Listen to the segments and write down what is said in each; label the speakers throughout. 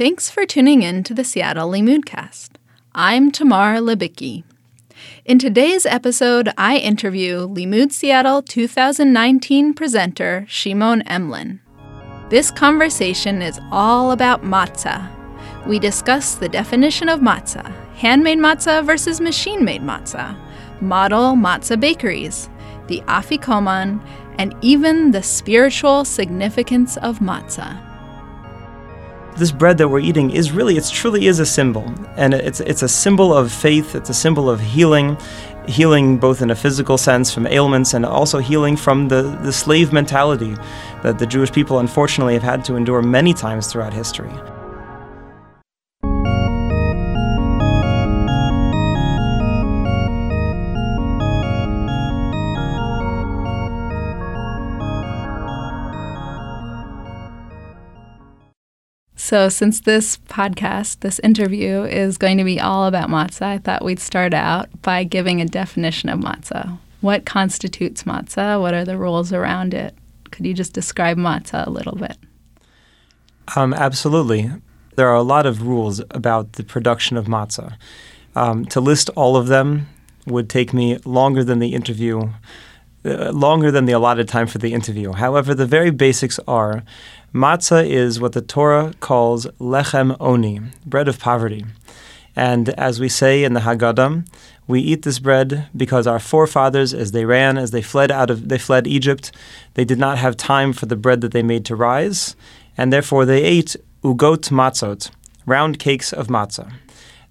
Speaker 1: Thanks for tuning in to the Seattle Limmudcast. I'm Tamar Libicki. In today's episode, I interview Limmud Seattle 2019 presenter Shimon Emlen. This conversation is all about matzah. We discuss the definition of matzah, handmade matzah versus machine made matzah, model matzah bakeries, the afikoman, and even the spiritual significance of matzah
Speaker 2: this bread that we're eating is really it truly is a symbol and it's it's a symbol of faith it's a symbol of healing healing both in a physical sense from ailments and also healing from the, the slave mentality that the Jewish people unfortunately have had to endure many times throughout history.
Speaker 1: So, since this podcast, this interview is going to be all about matzah, I thought we'd start out by giving a definition of matzah. What constitutes matzah? What are the rules around it? Could you just describe matzah a little bit?
Speaker 2: Um, absolutely. There are a lot of rules about the production of matzah. Um, to list all of them would take me longer than the interview, uh, longer than the allotted time for the interview. However, the very basics are Matzah is what the Torah calls lechem oni, bread of poverty. And as we say in the Haggadah, we eat this bread because our forefathers, as they ran, as they fled out of, they fled Egypt, they did not have time for the bread that they made to rise, and therefore they ate ugot matzot, round cakes of matzah.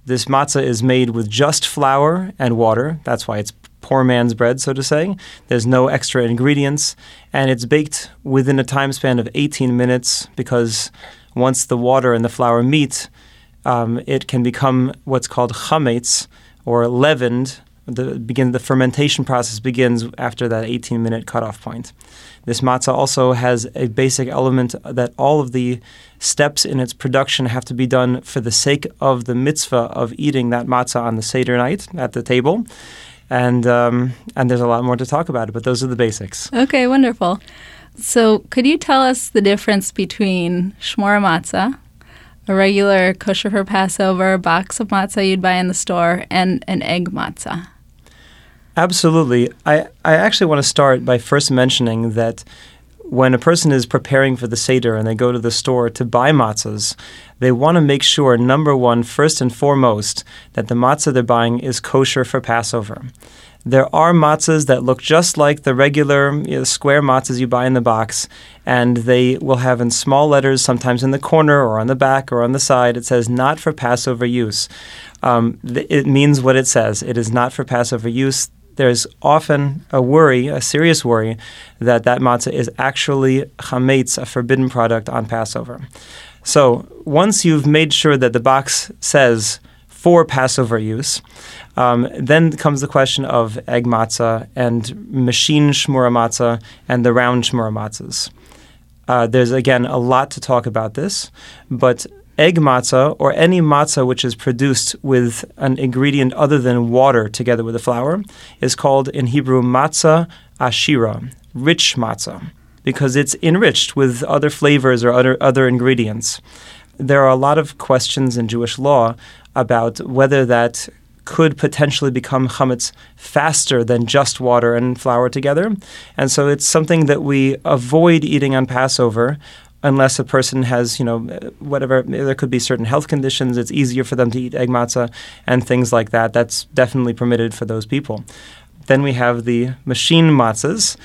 Speaker 2: This matzah is made with just flour and water. That's why it's poor man's bread, so to say. There's no extra ingredients, and it's baked within a time span of 18 minutes because once the water and the flour meet, um, it can become what's called chametz or leavened. The begin the fermentation process begins after that 18 minute cutoff point. This matzah also has a basic element that all of the steps in its production have to be done for the sake of the mitzvah of eating that matzah on the Seder night at the table and um, and there's a lot more to talk about it. But those are the basics.
Speaker 1: Okay, wonderful. So, could you tell us the difference between shmura matzah, a regular kosher for Passover box of matzah you'd buy in the store, and an egg matzah?
Speaker 2: Absolutely. I, I actually want to start by first mentioning that when a person is preparing for the Seder and they go to the store to buy matzahs, they want to make sure, number one, first and foremost, that the matzah they're buying is kosher for Passover. There are matzahs that look just like the regular you know, square matzahs you buy in the box, and they will have in small letters, sometimes in the corner or on the back or on the side, it says not for Passover use. Um, it means what it says. It is not for Passover use there's often a worry, a serious worry, that that matzah is actually chametz, a forbidden product on Passover. So once you've made sure that the box says for Passover use, um, then comes the question of egg matzah and machine shmura matzah and the round shmura matzahs. Uh, there's again a lot to talk about this, but egg matzah or any matzah which is produced with an ingredient other than water together with the flour is called in Hebrew matzah ashira, rich matzah, because it's enriched with other flavors or other, other ingredients. There are a lot of questions in Jewish law about whether that could potentially become chametz faster than just water and flour together. And so it's something that we avoid eating on Passover unless a person has, you know, whatever, there could be certain health conditions, it's easier for them to eat egg matzah and things like that. That's definitely permitted for those people. Then we have the machine matzahs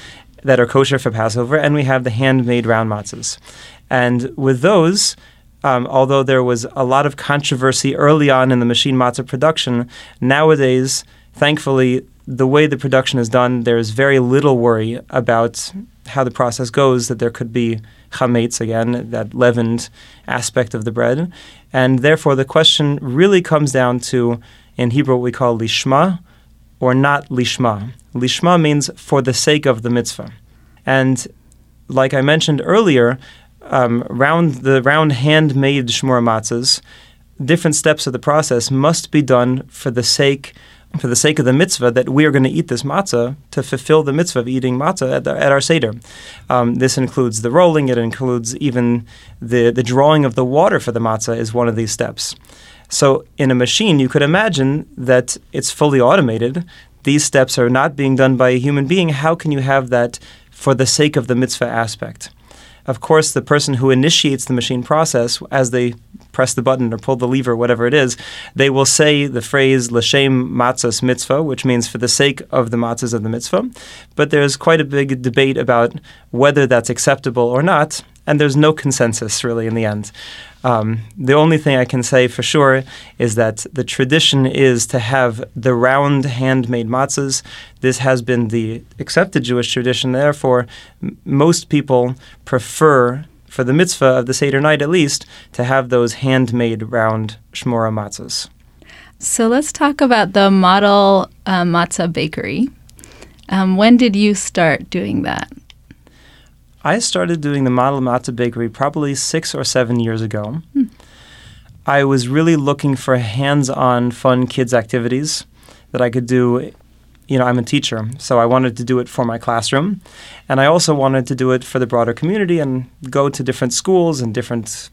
Speaker 2: that are kosher for Passover, and we have the handmade round matzahs. And with those, um, although there was a lot of controversy early on in the machine matzah production, nowadays, thankfully, the way the production is done, there's very little worry about how the process goes, that there could be chametz again, that leavened aspect of the bread. And therefore, the question really comes down to, in Hebrew, what we call lishma or not lishma. Lishma means for the sake of the mitzvah. And like I mentioned earlier, um, round the round handmade shmura matzahs, different steps of the process must be done for the sake for the sake of the mitzvah that we are going to eat this matzah to fulfill the mitzvah of eating matzah at, the, at our seder. Um, this includes the rolling. It includes even the the drawing of the water for the matzah is one of these steps. So in a machine, you could imagine that it's fully automated. These steps are not being done by a human being. How can you have that for the sake of the mitzvah aspect? Of course, the person who initiates the machine process, as they press the button or pull the lever, whatever it is, they will say the phrase "l'shem matzos mitzvah," which means for the sake of the matzahs of the mitzvah. But there's quite a big debate about whether that's acceptable or not, and there's no consensus really in the end. Um, the only thing I can say for sure is that the tradition is to have the round handmade matzahs. This has been the accepted Jewish tradition. Therefore, m- most people prefer, for the mitzvah of the Seder night at least, to have those handmade round shmura matzahs.
Speaker 1: So let's talk about the model uh, matzah bakery. Um, when did you start doing that?
Speaker 2: I started doing the model matzah bakery probably six or seven years ago. Hmm. I was really looking for hands-on, fun kids activities that I could do. You know, I'm a teacher, so I wanted to do it for my classroom, and I also wanted to do it for the broader community and go to different schools and different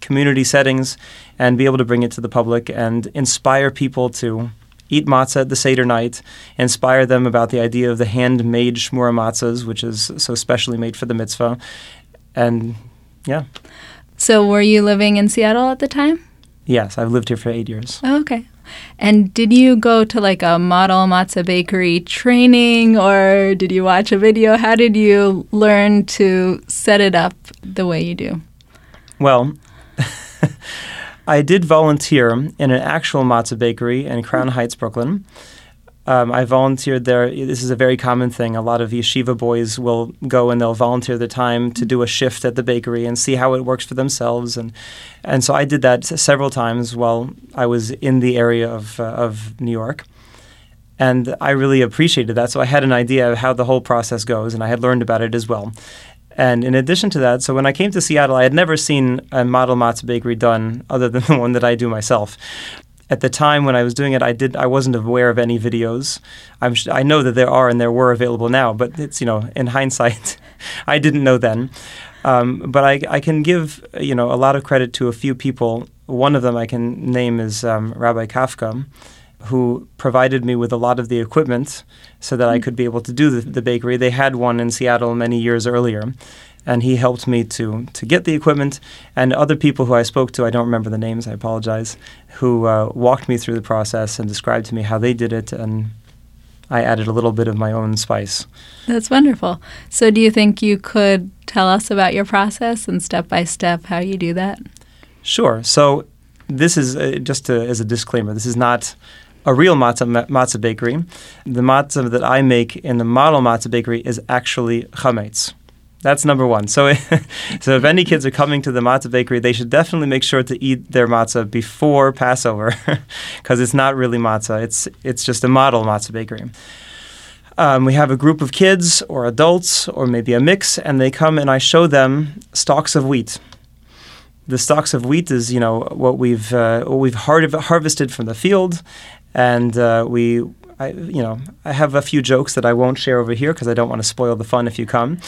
Speaker 2: community settings and be able to bring it to the public and inspire people to eat matzah at the Seder night, inspire them about the idea of the handmade shmura matzahs, which is so specially made for the mitzvah. And yeah.
Speaker 1: So were you living in Seattle at the time?
Speaker 2: Yes, I've lived here for eight years.
Speaker 1: Oh, okay. And did you go to like a model matzah bakery training or did you watch a video? How did you learn to set it up the way you do?
Speaker 2: Well, I did volunteer in an actual matzah bakery in Crown Heights, Brooklyn. Um, I volunteered there. This is a very common thing. A lot of yeshiva boys will go and they'll volunteer their time to do a shift at the bakery and see how it works for themselves. And and so I did that several times while I was in the area of uh, of New York. And I really appreciated that. So I had an idea of how the whole process goes, and I had learned about it as well. And in addition to that, so when I came to Seattle, I had never seen a model matzah bakery done other than the one that I do myself. At the time when I was doing it, I did I wasn't aware of any videos. I'm I know that there are and there were available now, but it's you know in hindsight, I didn't know then. Um, but I, I can give you know a lot of credit to a few people. One of them I can name is um, Rabbi Kafka, who provided me with a lot of the equipment so that I could be able to do the, the, bakery. They had one in Seattle many years earlier, and he helped me to to get the equipment. And other people who I spoke to, I don't remember the names, I apologize, who uh, walked me through the process and described to me how they did it, and I added a little bit of my own spice.
Speaker 1: That's wonderful. So, do you think you could tell us about your process and step by step how you do that?
Speaker 2: Sure. So, this is uh, just to, as a disclaimer. This is not a real matzah, matzah bakery. The matzah that I make in the model matzah bakery is actually chametz. That's number one. So, so if any kids are coming to the matzah bakery, they should definitely make sure to eat their matzah before Passover, because it's not really matzah. It's it's just a model matzah bakery. Um, we have a group of kids or adults or maybe a mix, and they come and I show them stalks of wheat the stalks of wheat is you know what we've uh, what we've harvested from the field, and uh, we I, you know, I have a few jokes that I won't share over here because I don't want to spoil the fun if you come.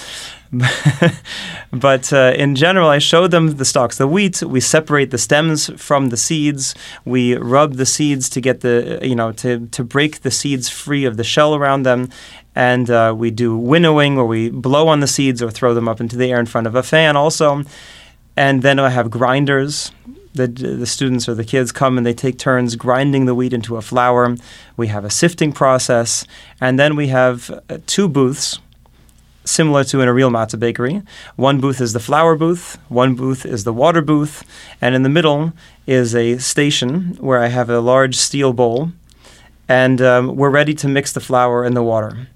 Speaker 2: but uh, in general, I show them the stalks. The wheat, we separate the stems from the seeds. We rub the seeds to get the, you know, to, to break the seeds free of the shell around them. And uh, we do winnowing where we blow on the seeds or throw them up into the air in front of a fan also. And then I have grinders the, the students or the kids come and they take turns grinding the wheat into a flour. We have a sifting process, and then we have uh, two booths similar to in a real matzah bakery. One booth is the flour booth, one booth is the water booth, and in the middle is a station where I have a large steel bowl, and um, we're ready to mix the flour and the water.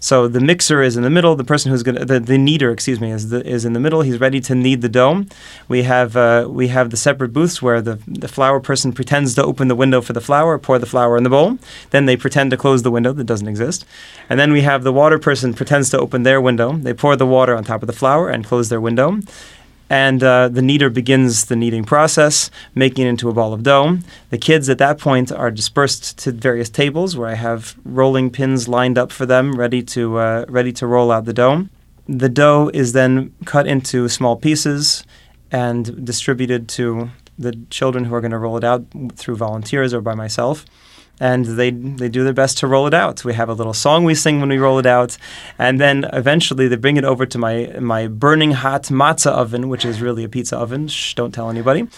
Speaker 2: So the mixer is in the middle. The person who's going to the, the kneader, excuse me, is the, is in the middle. He's ready to knead the dough. We have uh, we have the separate booths where the the flour person pretends to open the window for the flour, pour the flour in the bowl. Then they pretend to close the window that doesn't exist, and then we have the water person pretends to open their window. They pour the water on top of the flour and close their window. And uh, the kneader begins the kneading process, making it into a ball of dough. The kids at that point are dispersed to various tables where I have rolling pins lined up for them, ready to uh, ready to roll out the dough. The dough is then cut into small pieces and distributed to the children who are going to roll it out through volunteers or by myself and they they do their best to roll it out. We have a little song we sing when we roll it out, and then eventually they bring it over to my my burning hot matzah oven, which is really a pizza oven. Shh, don't tell anybody.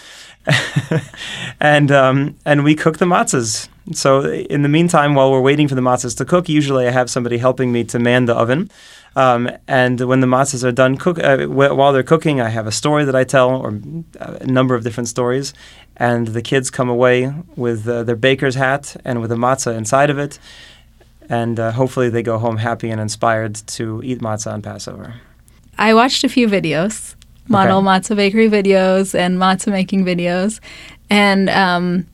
Speaker 2: and um, and we cook the matzahs. So in the meantime, while we're waiting for the matzahs to cook, usually I have somebody helping me to man the oven. Um, and when the matzahs are done cook, uh, while they're cooking, I have a story that I tell, or a number of different stories, and the kids come away with uh, their baker's hat and with a matzah inside of it, and uh, hopefully they go home happy and inspired to eat matzah on Passover.
Speaker 1: I watched a few videos, model
Speaker 2: Okay.
Speaker 1: matzah bakery videos and matzah making videos, and um,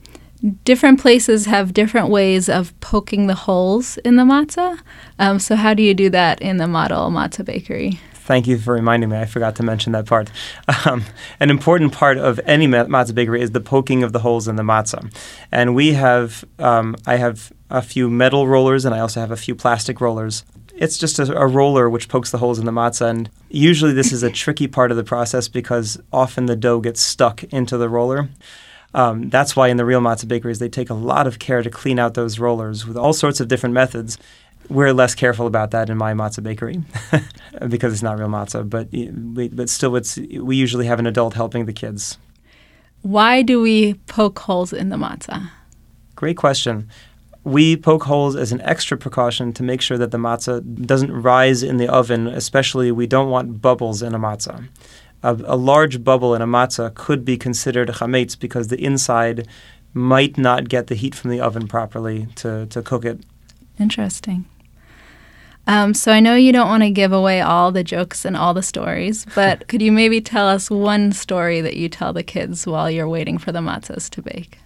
Speaker 1: different places have different ways of poking the holes in the matzah. Um, so how do you do that in the model matzah bakery?
Speaker 2: Thank you for reminding me. I forgot to mention that part. Um, an important part of any ma- matzah bakery is the poking of the holes in the matzah. And we have, um, I have a few metal rollers and I also have a few plastic rollers. It's just a, a roller which pokes the holes in the matzah. And usually this is a tricky part of the process because often the dough gets stuck into the roller. Um, that's why in the real matzah bakeries they take a lot of care to clean out those rollers with all sorts of different methods. We're less careful about that in my matzah bakery because it's not real matzah, but we, but still, it's we usually have an adult helping the kids.
Speaker 1: Why do we poke holes in the matzah?
Speaker 2: Great question. We poke holes as an extra precaution to make sure that the matzah doesn't rise in the oven. Especially, we don't want bubbles in a matzah. A, a large bubble in a matzah could be considered chametz because the inside might not get the heat from the oven properly to, to cook it
Speaker 1: Interesting. Um, so I know you don't want to give away all the jokes and all the stories, but could you maybe tell us one story that you tell the kids while you're waiting for the matzahs to bake?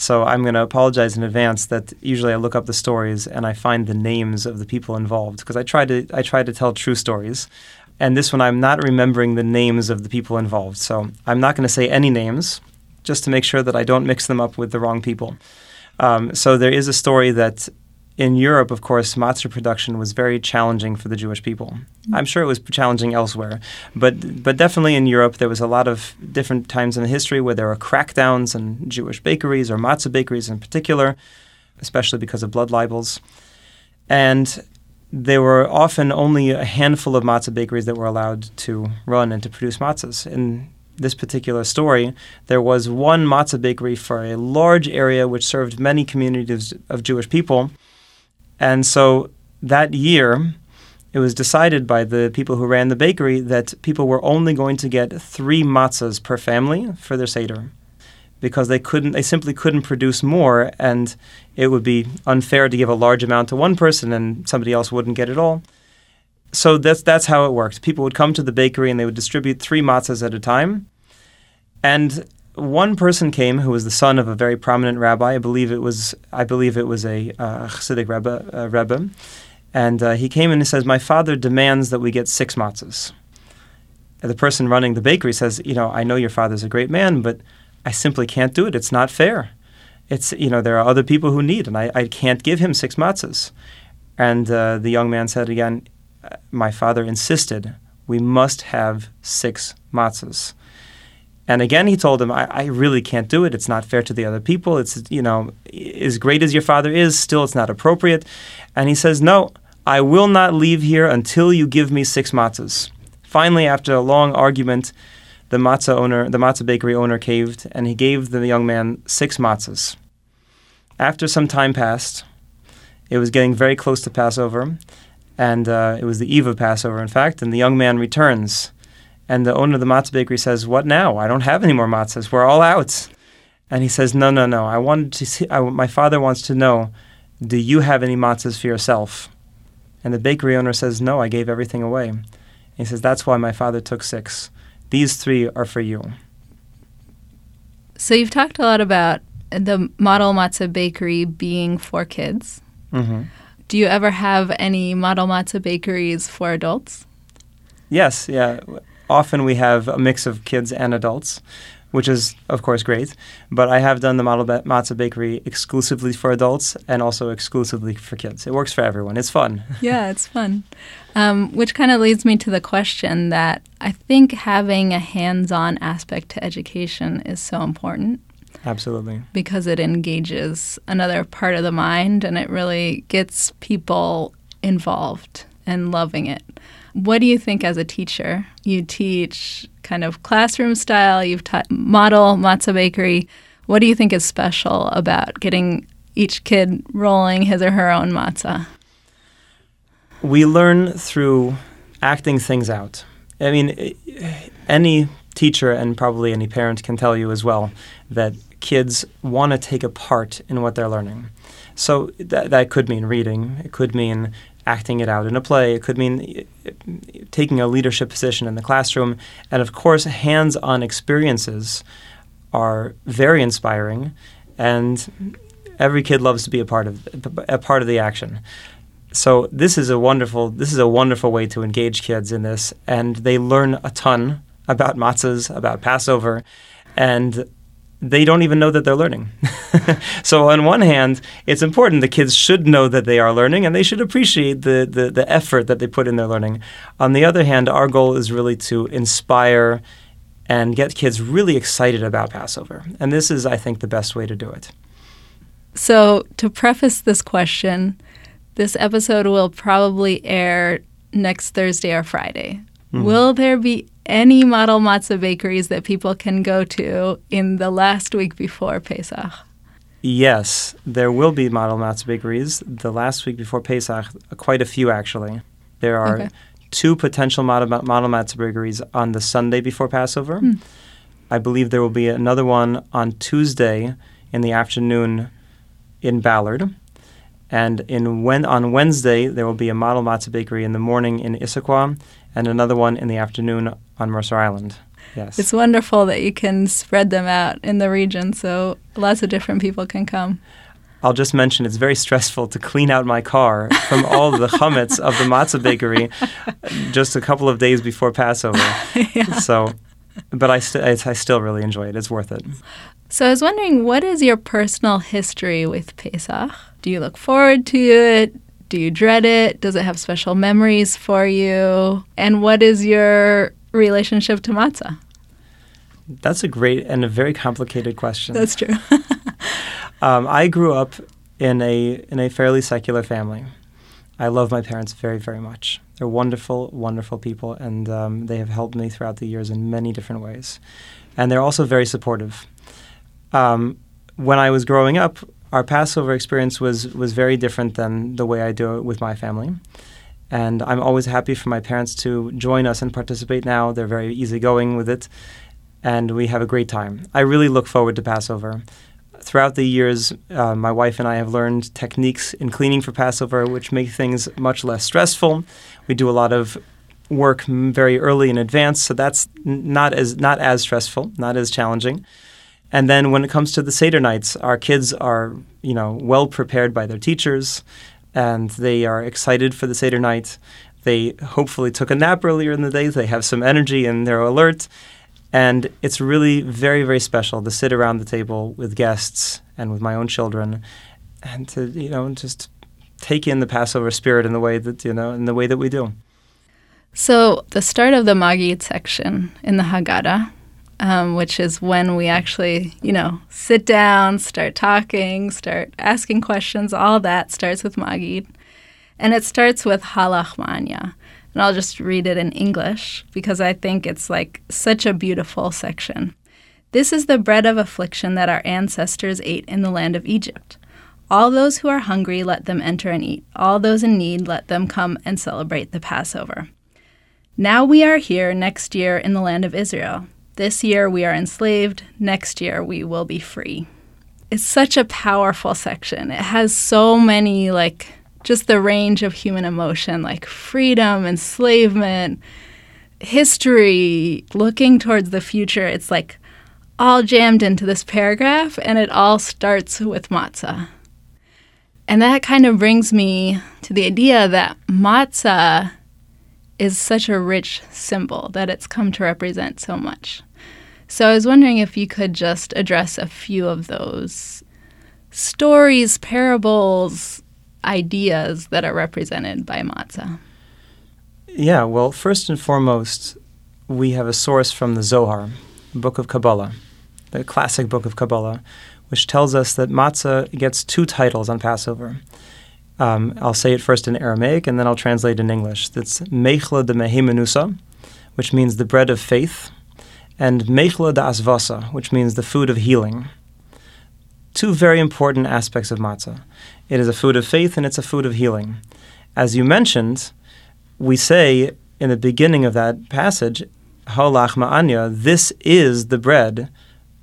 Speaker 2: So I'm going to apologize in advance that usually I look up the stories and I find the names of the people involved because I try to I try to tell true stories. And this one I'm not remembering the names of the people involved. So I'm not going to say any names just to make sure that I don't mix them up with the wrong people. Um, so there is a story that in Europe, of course, matzah production was very challenging for the Jewish people. Mm-hmm. I'm sure it was challenging elsewhere, but but definitely in Europe there was a lot of different times in history where there were crackdowns on Jewish bakeries or matzah bakeries in particular, especially because of blood libels, and there were often only a handful of matzah bakeries that were allowed to run and to produce matzahs. In this particular story, there was one matzah bakery for a large area which served many communities of Jewish people. And so that year, it was decided by the people who ran the bakery that people were only going to get three matzahs per family for their Seder because they couldn't they simply couldn't produce more and it would be unfair to give a large amount to one person and somebody else wouldn't get it all. So that's that's how it worked. People would come to the bakery and they would distribute three matzahs at a time. And one person came who was the son of a very prominent rabbi. I believe it was I believe it was a uh, Chassidic Rebbe, uh, Rebbe. And uh, he came and he says, "My father demands that we get six matzahs." And the person running the bakery says, "You know, I know your father's a great man, but I simply can't do it. It's not fair. It's you know there are other people who need, and I, I can't give him six matzahs." And uh, the young man said again, "My father insisted we must have six matzahs." And again, he told him, I, I, really can't do it. It's not fair to the other people. It's, you know, as great as your father is, still it's not appropriate. And he says, No, I will not leave here until you give me six matzahs. Finally, after a long argument, the matzah owner, the matzah bakery owner caved, and he gave the young man six matzahs. After some time passed, it was getting very close to Passover, and uh, it was the eve of Passover, in fact, and the young man returns. And the owner of the matzah bakery says, "What now? I don't have any more matzahs. We're all out." And he says, "No, no, no. I wanted to see. I, my father wants to know, do you have any matzahs for yourself?" And the bakery owner says, "No, I gave everything away." And he says, "That's why my father took six. These three are for you."
Speaker 1: So you've talked a lot about the model matzah bakery being for kids.
Speaker 2: Mm-hmm.
Speaker 1: Do you ever have any model matzah bakeries for adults?
Speaker 2: Yes, yeah. Often we have a mix of kids and adults, which is, of course, great. But I have done the model ba- matzah bakery exclusively for adults and also exclusively for kids. It works for everyone. It's fun.
Speaker 1: yeah, it's fun. Um, which kind of leads me to the question that I think having a hands on aspect to education is so important.
Speaker 2: Absolutely.
Speaker 1: Because it engages another part of the mind and it really gets people involved and loving it. What do you think as a teacher? You teach kind of classroom style, you've taught model matzah bakery. What do you think is special about getting each kid rolling his or her own matzah?
Speaker 2: We learn through acting things out. I mean, any teacher and probably any parent can tell you as well that kids want to take a part in what they're learning. So that, that could mean reading, it could mean acting it out in a play, it could mean taking a leadership position in the classroom. And of course, hands on experiences are very inspiring, and every kid loves to be a part of a part of the action. So this is a wonderful this is a wonderful way to engage kids in this, and they learn a ton about matzahs, about Passover, and they don't even know that they're learning. so on one hand, it's important the kids should know that they are learning and they should appreciate the, the, the, effort that they put in their learning. On the other hand, our goal is really to inspire and get kids really excited about Passover. And this is, I think, the best way to do it.
Speaker 1: So to preface this question, this episode will probably air next Thursday or Friday. Mm-hmm. Will there be any model matzah bakeries that people can go to in the last week before Pesach?
Speaker 2: Yes, there will be model matzah bakeries the last week before Pesach, quite a few actually. There are okay. two potential model, model matzah bakeries on the Sunday before Passover. Hmm. I believe there will be another one on Tuesday in the afternoon in Ballard. And in when, on Wednesday, there will be a model matzah bakery in the morning in Issaquah and another one in the afternoon on Mercer Island. Yes.
Speaker 1: It's wonderful that you can spread them out in the region so lots of different people can come.
Speaker 2: I'll just mention it's very stressful to clean out my car from all the chametz of the matzah bakery just a couple of days before Passover. yeah. So, but I, st- I, I still really enjoy it. It's worth it.
Speaker 1: So I was wondering, what is your personal history with Pesach? Do you look forward to it? Do you dread it? Does it have special memories for you? And what is your relationship to matzah?
Speaker 2: That's a great and a very complicated question.
Speaker 1: That's true.
Speaker 2: um, I grew up in a in a fairly secular family. I love my parents very very much. They're wonderful, wonderful people, and um, they have helped me throughout the years in many different ways. And they're also very supportive. Um, when I was growing up, our Passover experience was was very different than the way I do it with my family. And I'm always happy for my parents to join us and participate now. They're very easygoing with it, and we have a great time. I really look forward to Passover. Throughout the years, uh, my wife and I have learned techniques in cleaning for Passover, which make things much less stressful. We do a lot of work very early in advance, so that's not as not as stressful, not as challenging. And then when it comes to the Seder nights, our kids are, you know, well prepared by their teachers and they are excited for the Seder night. They hopefully took a nap earlier in the day. They have some energy and they're alert. And it's really very, very special to sit around the table with guests and with my own children and to, you know, just take in the Passover spirit in the way that, you know, in the way that we do.
Speaker 1: So the start of the Magid section in the Haggadah um, which is when we actually, you know, sit down, start talking, start asking questions. All that starts with Magid. And it starts with Halachmanya. And I'll just read it in English because I think it's like such a beautiful section. This is the bread of affliction that our ancestors ate in the land of Egypt. All those who are hungry, let them enter and eat. All those in need, let them come and celebrate the Passover. Now we are here next year in the land of Israel. This year we are enslaved, next year we will be free. It's such a powerful section. It has so many, like, just the range of human emotion, like freedom, enslavement, history, looking towards the future. It's like all jammed into this paragraph, and it all starts with matzah. And that kind of brings me to the idea that matzah is such a rich symbol that it's come to represent so much. So I was wondering if you could just address a few of those stories, parables, ideas that are represented by matzah.
Speaker 2: Yeah, well, first and foremost, we have a source from the Zohar, book of Kabbalah, the classic book of Kabbalah, which tells us that matzah gets two titles on Passover. Um, I'll say it first in Aramaic and then I'll translate in English. That's Mechla de Mehemenusa, which means the bread of faith, and Mechla de Asvasa, which means the food of healing. Two very important aspects of matzah. It is a food of faith and it's a food of healing. As you mentioned, we say in the beginning of that passage, Halach ma'anya, this is the bread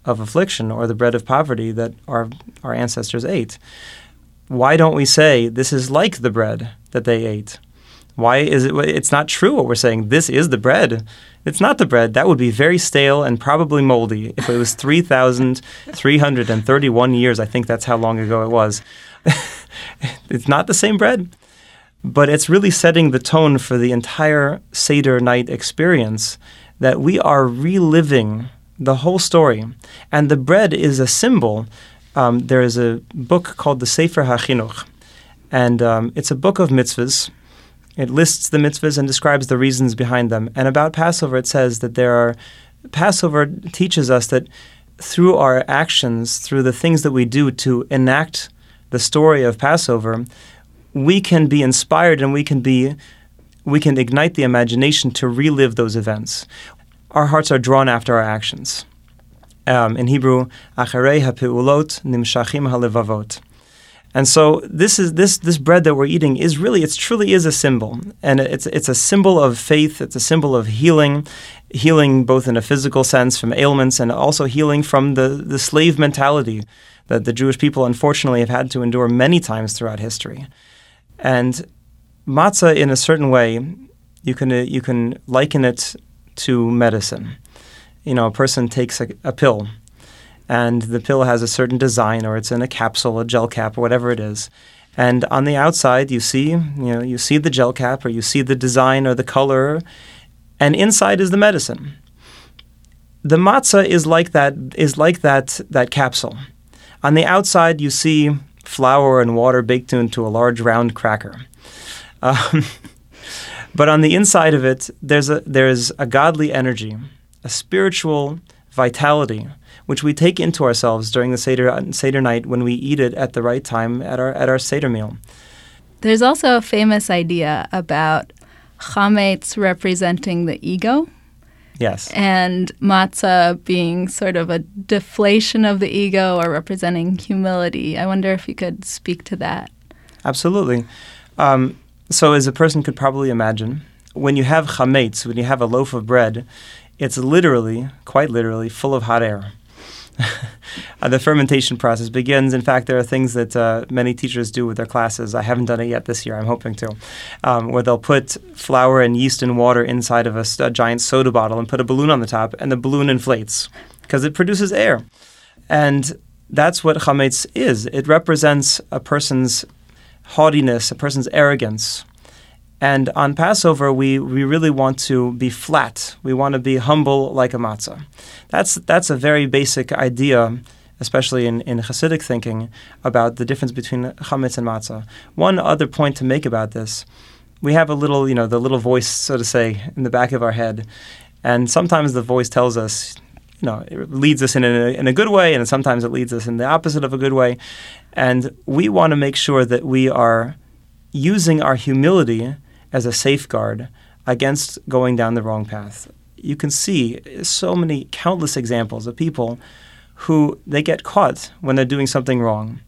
Speaker 2: of affliction or the bread of poverty that our, our ancestors ate. Why don't we say this is like the bread that they ate? Why is it? It's not true what we're saying. This is the bread. It's not the bread. That would be very stale and probably moldy if it was 3,331 years. I think that's how long ago it was. it's not the same bread but it's really setting the tone for the entire Seder night experience that we are reliving the whole story. And the bread is a symbol. Um, there is a book called the Sefer HaChinuch, and um, it's a book of mitzvahs. It lists the mitzvahs and describes the reasons behind them. And about Passover, it says that there are Passover teaches us that through our actions, through the things that we do to enact the story of Passover, we can be inspired and we can be we can ignite the imagination to relive those events. Our hearts are drawn after our actions. Um, in Hebrew, acharei hapeulot nimshachim halevavot. And so this is this this bread that we're eating is really it truly is a symbol, and it's it's a symbol of faith. It's a symbol of healing, healing both in a physical sense from ailments and also healing from the the slave mentality that the Jewish people unfortunately have had to endure many times throughout history. And matzah, in a certain way, you can uh, you can liken it to medicine. You know, a person takes a, a, pill, and the pill has a certain design, or it's in a capsule, a gel cap, or whatever it is. And on the outside, you see, you know, you see the gel cap, or you see the design or the color, and inside is the medicine. The matzah is like that. Is like that that capsule. On the outside, you see flour and water baked into a large round cracker. Um, but on the inside of it, there's a, there's a godly energy, a spiritual vitality, which we take into ourselves during the Seder, Seder night when we eat it at the right time at our, at our Seder meal.
Speaker 1: There's also a famous idea about chametz representing the ego.
Speaker 2: Yes.
Speaker 1: And matzah being sort of a deflation of the ego or representing humility. I wonder if you could speak to that.
Speaker 2: Absolutely. Um, so, as a person could probably imagine, when you have chametz, when you have a loaf of bread, it's literally, quite literally, full of hot air. uh, the fermentation process begins. In fact, there are things that uh, many teachers do with their classes. I haven't done it yet this year. I'm hoping to, um, where they'll put flour and yeast and water inside of a, a giant soda bottle and put a balloon on the top, and the balloon inflates because it produces air. And that's what chametz is. It represents a person's haughtiness, a person's arrogance. And on Passover, we, we really want to be flat. We want to be humble like a matzah. That's, that's a very basic idea, especially in, in Hasidic thinking, about the difference between chametz and matzah. One other point to make about this we have a little, you know, the little voice, so to say, in the back of our head. And sometimes the voice tells us, you know, it leads us in a, in a good way, and sometimes it leads us in the opposite of a good way. And we want to make sure that we are using our humility as a safeguard against going down the wrong path. You can see so many countless examples of people who they get caught when they're doing something wrong.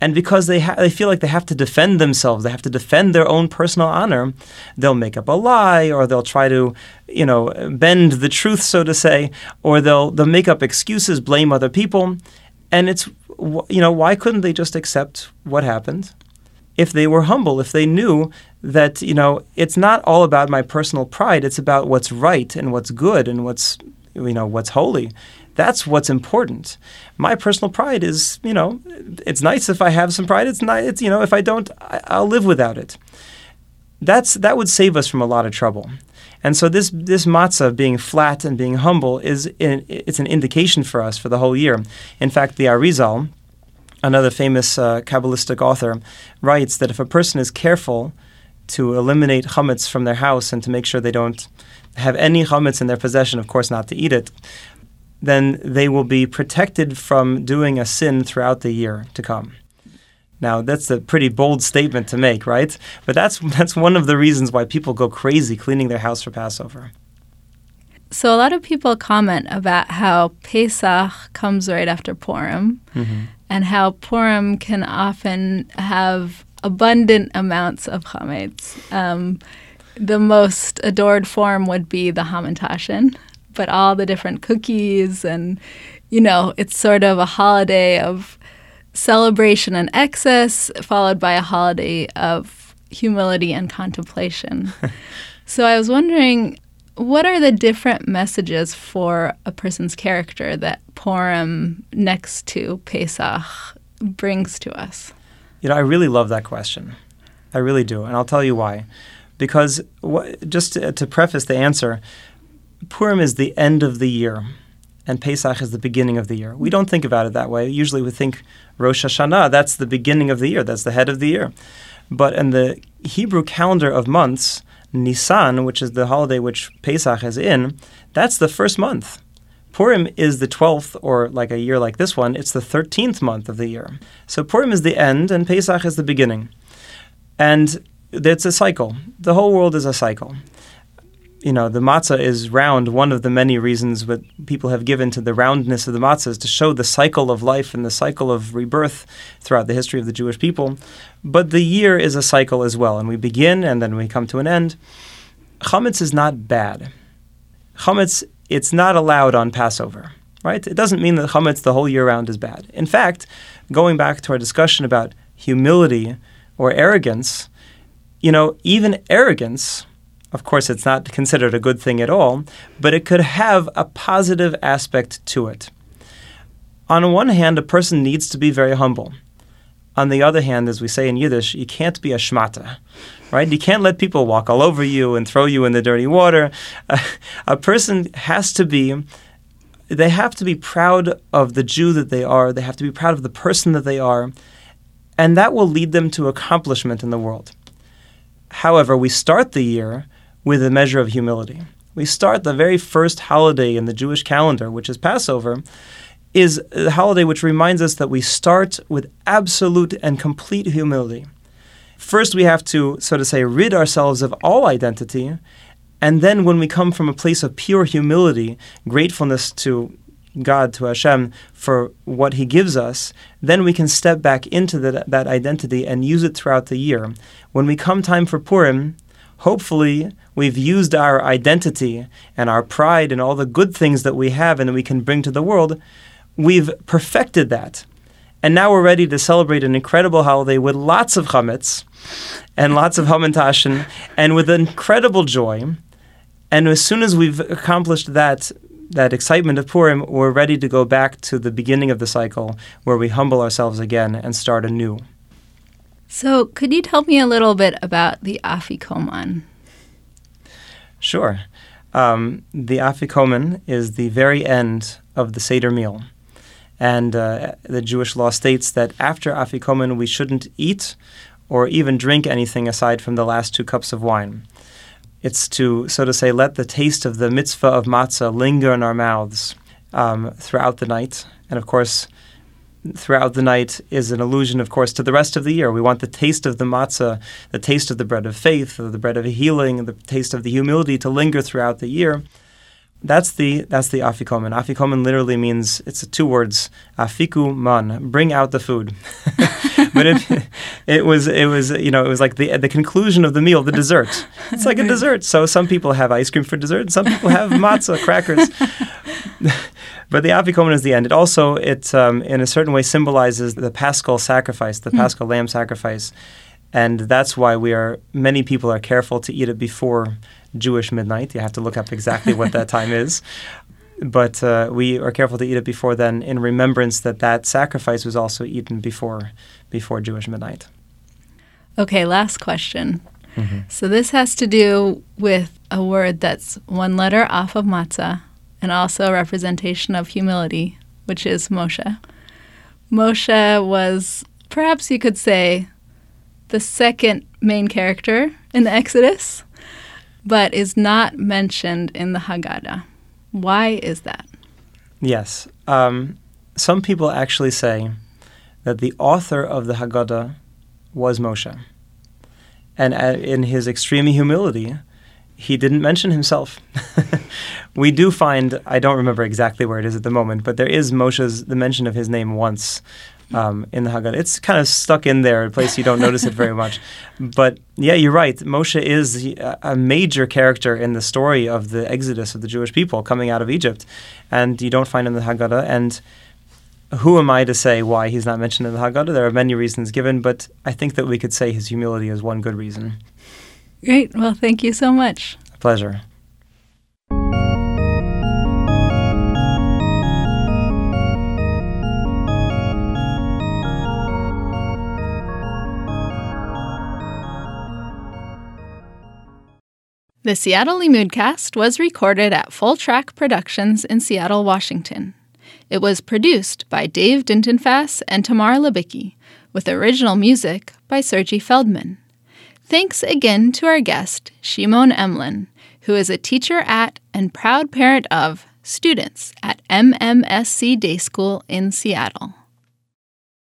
Speaker 2: And because they ha- they feel like they have to defend themselves, they have to defend their own personal honor, they'll make up a lie or they'll try to, you know, bend the truth so to say, or they'll they'll make up excuses, blame other people. And it's you know, why couldn't they just accept what happened? If they were humble, if they knew that you know it's not all about my personal pride it's about what's right and what's good and what's you know what's holy that's what's important my personal pride is you know it's nice if i have some pride it's not it's you know if i don't I, i'll live without it that's that would save us from a lot of trouble. And so this this matzah being flat and being humble is in, it's an indication for us for the whole year. In fact, the Arizal, another famous uh, Kabbalistic author, writes that if a person is careful to eliminate chametz from their house and to make sure they don't have any chametz in their possession, of course not to eat it, then they will be protected from doing a sin throughout the year to come. Now that's a pretty bold statement to make, right? But that's that's one of the reasons why people go crazy cleaning their house for Passover.
Speaker 1: So a lot of people comment about how Pesach comes right after Purim, mm-hmm. And how Purim can often have abundant amounts of chametz. Um, the most adored form would be the hamantashen, but all the different cookies and you know, it's sort of a holiday of celebration and excess, followed by a holiday of humility and contemplation. so I was wondering, what are the different messages for a person's character that Purim next to Pesach brings to us?
Speaker 2: You know, I really love that question. I really do, and I'll tell you why. Because just to, to preface the answer, Purim is the end of the year and Pesach is the beginning of the year. We don't think about it that way. Usually we think Rosh Hashanah, that's the beginning of the year, that's the head of the year. But in the Hebrew calendar of months, Nisan, which is the holiday which Pesach is in, that's the first month. Purim is the 12th, or like a year like this one, it's the 13th month of the year. So Purim is the end and Pesach is the beginning. And it's a cycle. The whole world is a cycle you know, the matzah is round. One of the many reasons that people have given to the roundness of the matzah is to show the cycle of life and the cycle of rebirth throughout the history of the Jewish people. But the year is a cycle as well, and we begin and then we come to an end. Chametz is not bad. Chametz, it's not allowed on Passover, right? It doesn't mean that chametz the whole year round is bad. In fact, going back to our discussion about humility or arrogance, you know, even arrogance of course, it's not considered a good thing at all, but it could have a positive aspect to it. On one hand, a person needs to be very humble. On the other hand, as we say in Yiddish, you can't be a shmata, right? You can't let people walk all over you and throw you in the dirty water. A person has to be, they have to be proud of the Jew that they are. They have to be proud of the person that they are. And that will lead them to accomplishment in the world. However, we start the year with a measure of humility. We start the very first holiday in the Jewish calendar, which is Passover, is a holiday which reminds us that we start with absolute and complete humility. First, we have to, so to say, rid ourselves of all identity. And then, when we come from a place of pure humility, gratefulness to God, to Hashem, for what He gives us, then we can step back into the, that identity and use it throughout the year. When we come time for Purim, hopefully we've used our identity and our pride and all the good things that we have and that we can bring to the world, we've perfected that. And now we're ready to celebrate an incredible holiday with lots of chametz and lots of hamantashen and with incredible joy. And as soon as we've accomplished that, that excitement of Purim, we're ready to go back to the beginning of the cycle where we humble ourselves again and start anew.
Speaker 1: So, could you tell me a little bit about the Afikoman?
Speaker 2: Sure. Um, the afikomen is the very end of the Seder meal. And uh, the Jewish law states that after afikomen, we shouldn't eat or even drink anything aside from the last two cups of wine. It's to, so to say, let the taste of the mitzvah of matzah linger in our mouths um, throughout the night. And of course, throughout the night is an allusion, of course, to the rest of the year. We want the taste of the matzah, the taste of the bread of faith, the bread of healing, the taste of the humility to linger throughout the year. That's the that's the afikomen. Afikomen literally means it's two words, afiku man, bring out the food. but it, it was it was you know it was like the the conclusion of the meal, the dessert. It's like a dessert. So some people have ice cream for dessert, some people have matzah crackers. But the afikomen is the end. It also, it um, in a certain way symbolizes the paschal sacrifice, the mm. paschal lamb sacrifice, and that's why we are. Many people are careful to eat it before Jewish midnight. You have to look up exactly what that time is. But uh, we are careful to eat it before then, in remembrance that that sacrifice was also eaten before before Jewish midnight.
Speaker 1: Okay, last question. So this has to do with a word that's one letter off of matzah and also a representation of humility, which is Moshe. Moshe was, perhaps you could say, the second main character in the Exodus, but is not mentioned in the Haggadah. Why is that?
Speaker 2: Yes. Um, some people actually say that the author of the Haggadah was Moshe. And uh, in his extreme humility, he didn't mention himself. we do find, I don't remember exactly where it is at the moment, but there is Moshe's, the mention of his name once um, in the Haggadah. It's kind of stuck in there, a place you don't notice it very much. But yeah, you're right. Moshe is a major character in the story of the exodus of the Jewish people coming out of Egypt. And you don't find him in the Haggadah. And who am I to say why he's not mentioned in the Haggadah? There are many reasons given, but I think that we could say his humility is one good reason.
Speaker 1: Great. Well, thank you so much.
Speaker 2: A pleasure.
Speaker 1: The Seattle Limmudcast was recorded at Full Track Productions in Seattle, Washington. It was produced by Dave Dintenfass and Tamar Libicki, with original music by Sergi Feldman. Thanks again to our guest, Shimon Emlen, who is a teacher at and proud parent of students at MMSC Day School in Seattle.